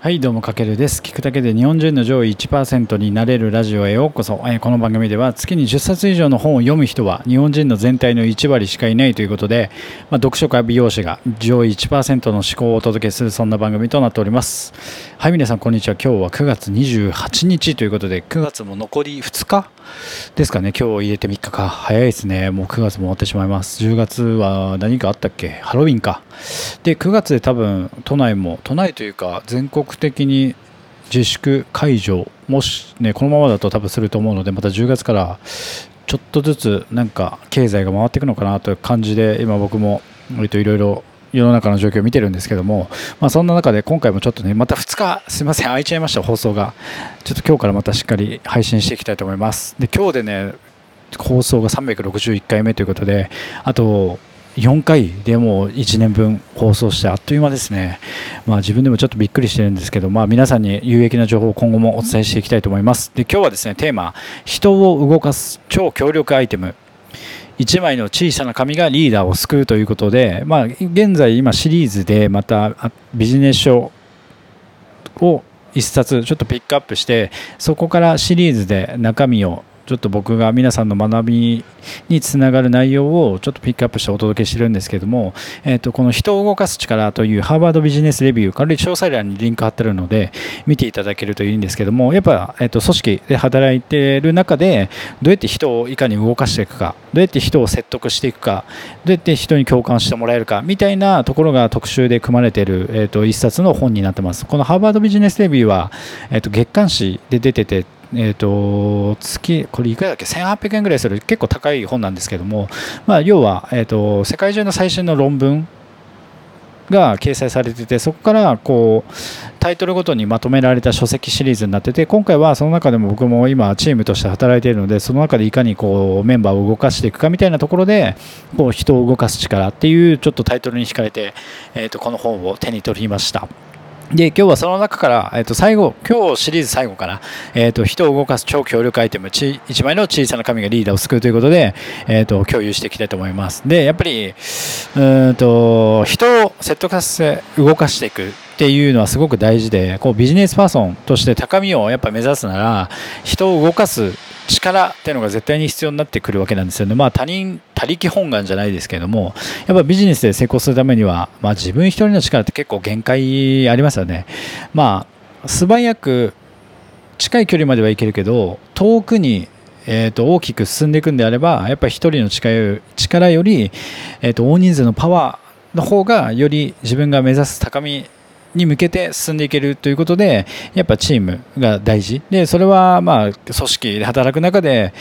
はいどうもかけるです。聞くだけで日本人の上位1%になれるラジオへようこそ、えこの番組では月に10冊以上の本を読む人は日本人の全体の1割しかいないということで、まあ、読書家美容師が上位1%の思考をお届けするそんな番組となっております。はい皆さんこんにちは。今日は9月28日ということで9月も残り2日ですかね。今日入れて3日か。早いですね。もう9月も終わってしまいます。10月は何かあったっけ？ハロウィンか。で9月で多分都内も都内というか全国的に自粛解除もしねこのままだと多分すると思うのでまた10月からちょっとずつなんか経済が回っていくのかなという感じで今僕も割といろいろ世の中の状況を見てるんですけども、まあ、そんな中で今回もちょっとねまた2日すいません。空いちゃいました放送がちょっと今日からまたしっかり配信していきたいと思います。で今日でね放送が361回目ということであと4回でもう1年分放送してあっという間ですね、まあ、自分でもちょっとびっくりしてるんですけど、まあ、皆さんに有益な情報を今後もお伝えしていきたいと思います。で今日はですねテーマ人を動かす超強力アイテム。1枚の小さな紙がリーダーを救うということで、まあ、現在今シリーズでまたビジネス書を1冊ちょっとピックアップしてそこからシリーズで中身をちょっと僕が皆さんの学びにつながる内容をちょっとピックアップしてお届けしてるんですけども、えー、とこの人を動かす力というハーバードビジネスレビュー、これ詳細欄にリンク貼ってるので見ていただけるといいんですけども、やっぱ、えー、と組織で働いている中でどうやって人をいかに動かしていくか、どうやって人を説得していくか、どうやって人に共感してもらえるかみたいなところが特集で組まれている、えー、と一冊の本になってます。このハーバードビジネスレビューは、えー、と月刊誌で出ててえーと、月、これいくらだっけ、1800円ぐらいする結構高い本なんですけども、まあ、要は、えーと、世界中の最新の論文が掲載されててそこからこうタイトルごとにまとめられた書籍シリーズになってて今回はその中でも僕も今チームとして働いているのでその中でいかにこうメンバーを動かしていくかみたいなところでこう人を動かす力っていうちょっとタイトルに惹かれて、えー、とこの本を手に取りました。で今日はその中から、えー、と最後今日シリーズ最後から、えー、と人を動かす超強力アイテム1枚の小さな紙がリーダーを救うということで、えー、と共有していきたいと思います。でやっぱりうんと人を説得させ動かしていくっていうのはすごく大事でこうビジネスパーソンとして高みをやっぱ目指すなら人を動かす力っていうのが絶対に必要になってくるわけなんですよね。まあ他人、他力本願じゃないですけれども、やっぱビジネスで成功するためには、まあ自分一人の力って結構限界ありますよね。まあ素早く近い距離まではいけるけど、遠くにえー、と大きく進んでいくんであればやっぱり1人の力力より、えー、と大人数のパワーの方がより自分が目指す高みに向けて進んでいけるということでやっぱチームが大事。でそれはまあ組織で働く中で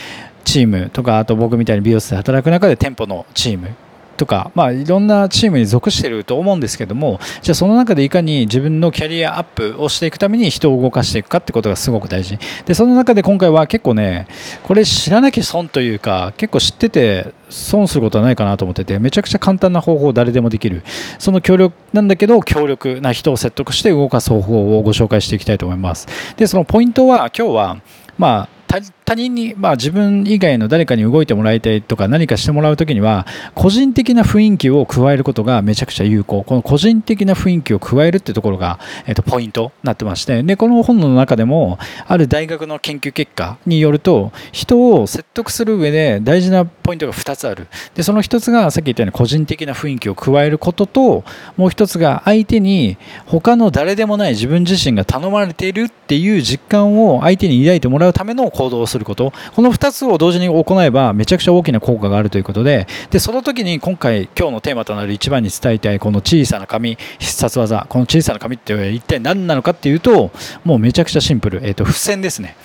チームとかあと僕みたいに美容室で働く中で店舗のチームとか、まあ、いろんなチームに属していると思うんですけどもじゃあその中でいかに自分のキャリアアップをしていくために人を動かしていくかってことがすごく大事。でその中で今回は結構ねこれ知らなきゃ損というか結構知ってて損することはないかなと思っててめちゃくちゃ簡単な方法を誰でもできる。その協力なんだけど強力な人を説得して動かす方法をご紹介していきたいと思います。でそのポイントは今日はまあ他人に、まあ、自分以外の誰かに動いてもらいたいとか何かしてもらうときには個人的な雰囲気を加えることがめちゃくちゃ有効この個人的な雰囲気を加えるっていうところが、えっと、ポイントになってましてでこの本の中でもある大学の研究結果によると人を説得する上で大事なポイントが2つあるでその1つがさっき言ったように個人的な雰囲気を加えることともう1つが相手に他の誰でもない自分自身が頼まれているっていう実感を相手に抱いてもらうための行動すること。この2つを同時に行えばめちゃくちゃ大きな効果があるということで。でその時に今回今日のテーマとなる一番に伝えたいこの小さな紙必殺技。この小さな紙って一体何なのかっていうともうめちゃくちゃシンプル、えー、と付箋ですね。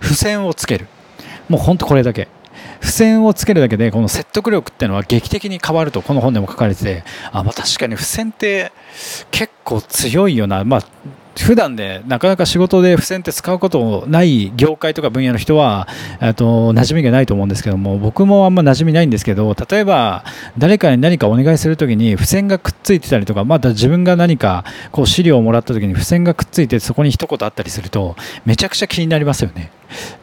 付箋をつける。もう本当これだけ。付箋をつけるだけでこの説得力っていうのは劇的に変わるとこの本でも書かれてて。あ、まあ、確かに付箋って結構強いよな、まあ、普段でなかなか仕事で付箋って使うことない業界とか分野の人はと馴染みがないと思うんですけども僕もあんま馴染みないんですけど例えば誰かに何かお願いするときに付箋がくっついてたりとかまた自分が何かこう資料をもらったときに付箋がくっついてそこに一言あったりするとめちゃくちゃ気になりますよね。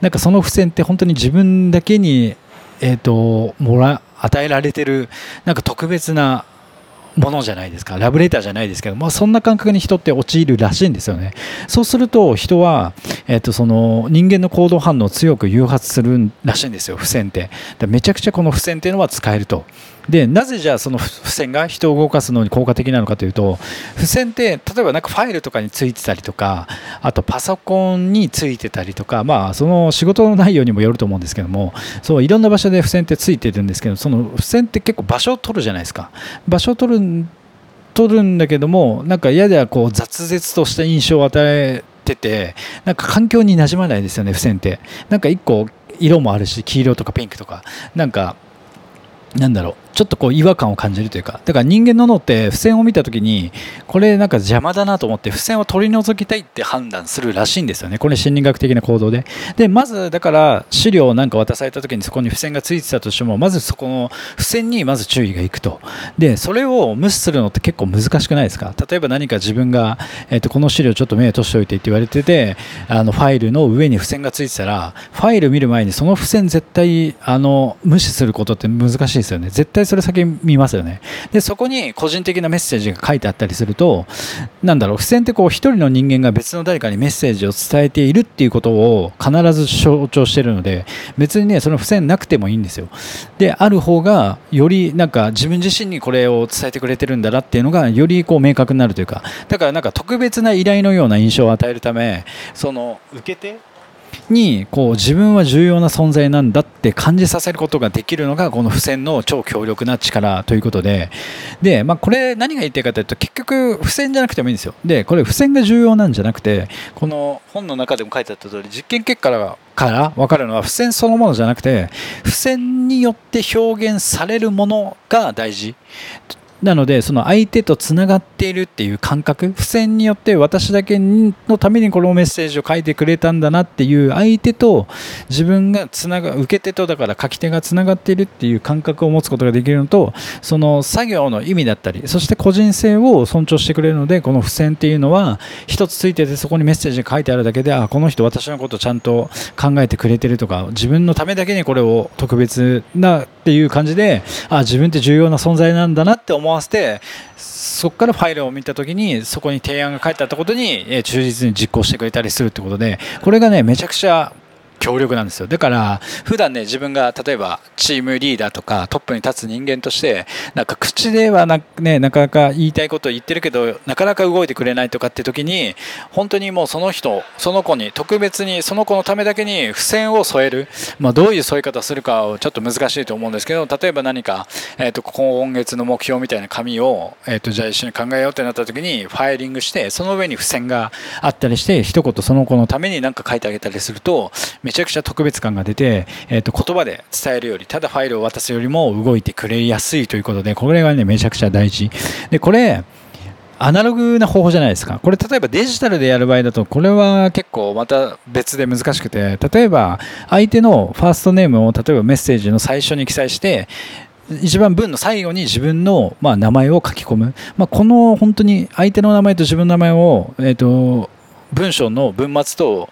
なんかその付箋って本当に自分だけに、えーと、もら与えられてるなんか特別なものじゃないですか。ラブレターじゃないですけど、まあ、そんな感覚に人って陥るらしいんですよね。そうすると人は、えっ、とその人間の行動反応を強く誘発するらしいんですよ。付箋って。めちゃくちゃこの付箋っていうのは使えると。でなぜじゃあその付箋が人を動かすのに効果的なのかというと付箋って例えばなんかファイルとかについてたりとかあとパソコンについてたりとかまあその仕事の内容にもよると思うんですけどもそういろんな場所で付箋ってついてるんですけどその付箋って結構場所を取るじゃないですか。場所を取る取るんだけどもなんかややこう雑絶とした印象を与えててなんか環境になじまないですよね付箋って。なんか1個色もあるし黄色とかピンクとか。なんかなんだろう。ちょっとこう違和感を感じるというか。だから人間の脳って付箋を見た時にこれなんか邪魔だなと思って付箋を取り除きたいって判断するらしいんですよね。これ心理学的な行動で。でまずだから資料をなんか渡された時にそこに付箋がついてたとしてもまずそこの付箋にまず注意がいくと。でそれを無視するのって結構難しくないですか？例えば何か自分が、えー、とこの資料ちょっと目を通しておいてって言われててあのファイルの上に付箋がついてたらファイル見る前にその付箋絶対あの無視することって難しいですよね。絶対それ先見ますよね。でそこに個人的なメッセージが書いてあったりするとなんだろう付箋ってこう一人の人間が別の誰かにメッセージを伝えているっていうことを必ず象徴してるので別にねその付箋なくてもいいんですよ。である方がよりなんか自分自身にこれを伝えてくれてるんだなっていうのがよりこう明確になるというか。だからなんか特別な依頼のような印象を与えるためその受け手にこう自分は重要な存在なんだって感じさせることができるのがこの付箋の超強力な力ということで。で、まあ、これ何が言ってるかというと結局付箋じゃなくてもいいんですよ。でこれ付箋が重要なんじゃなくてこの本の中でも書いてあった通り実験結果から分かるのは付箋そのものじゃなくて付箋によって表現されるものが大事。なのでその相手とつながっているっていう感覚付箋によって私だけのためにこのメッセージを書いてくれたんだなっていう相手と自分がつなが受け手とだから書き手がつながっているっていう感覚を持つことができるのとその作業の意味だったりそして個人性を尊重してくれるのでこの付箋っていうのは一つついててそこにメッセージが書いてあるだけであこの人私のことちゃんと考えてくれてるとか自分のためだけにこれを特別なっていう感じであ自分って重要な存在なんだなって思わせてそこからファイルを見た時にそこに提案が書いてあったことに忠実に実行してくれたりするってことでこれがねめちゃくちゃ強力なんですよ。だから普段ね自分が例えばチームリーダーとかトップに立つ人間としてなんか口ではな,、ね、なかなか言いたいことを言ってるけどなかなか動いてくれないとかって時に本当にもうその人その子に特別にその子のためだけに付箋を添える、まあ、どういう添え方するかをちょっと難しいと思うんですけど例えば何か、えーと、今月の目標みたいな紙を、えーと、じゃあ一緒に考えようってなった時にファイリングしてその上に付箋があったりして一言その子のために何か書いてあげたりするとめちゃくちゃ特別感が出て、えー、と言葉で伝えるよりただファイルを渡すよりも動いてくれやすいということでこれがねめちゃくちゃ大事でこれアナログな方法じゃないですか。これ例えばデジタルでやる場合だと、これは結構また別で難しくて、例えば相手のファーストネームを例えばメッセージの最初に記載して、一番文の最後に自分の、ま、名前を書き込む、まあ、この本当に相手の名前と自分の名前を、えーと文章の文末と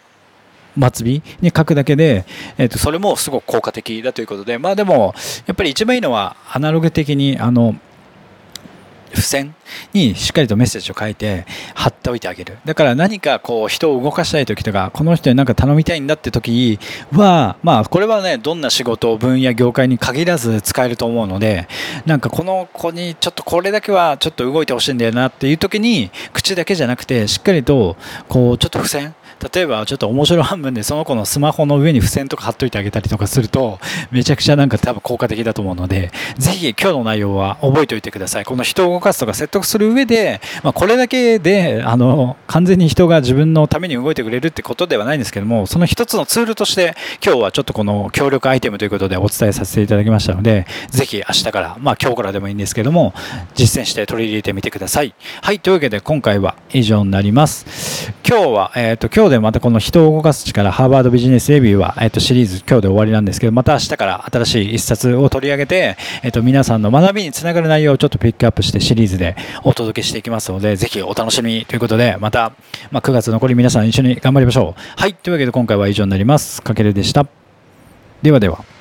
末尾に書くだけで、えー、とそれもすごく効果的だということで、まあでも、やっぱり一番いいのは、アナログ的に、あの、付箋にしっかりとメッセージを書いて貼っておいてあげる。だから何かこう人を動かしたい時とかこの人に何か頼みたいんだって時はまあこれはねどんな仕事分野業界に限らず使えると思うのでなんかこの子にちょっとこれだけはちょっと動いてほしいんだよなっていう時に口だけじゃなくてしっかりとこうちょっと付箋例えばちょっと面白半分でその子のスマホの上に付箋とか貼っといてあげたりとかするとめちゃくちゃなんか多分効果的だと思うのでぜひ今日の内容は覚えておいてください。この人を動かすとか説得する上で、まあ、これだけであの完全に人が自分のために動いてくれるってことではないんですけどもその一つのツールとして今日はちょっとこの協力アイテムということでお伝えさせていただきましたのでぜひ明日からまあ今日からでもいいんですけども実践して取り入れてみてください。はい。というわけで今回は以上になります。今日は、えーと、今日でまたこの人を動かす力ハーバードビジネスレビューは、えっと、シリーズ今日で終わりなんですけどまた明日から新しい一冊を取り上げて、えっと、皆さんの学びにつながる内容をちょっとピックアップしてシリーズでお届けしていきますのでぜひお楽しみということでまた、まあ、9月残り皆さん一緒に頑張りましょう。はい。というわけで今回は以上になります。かけるでした。ではでは。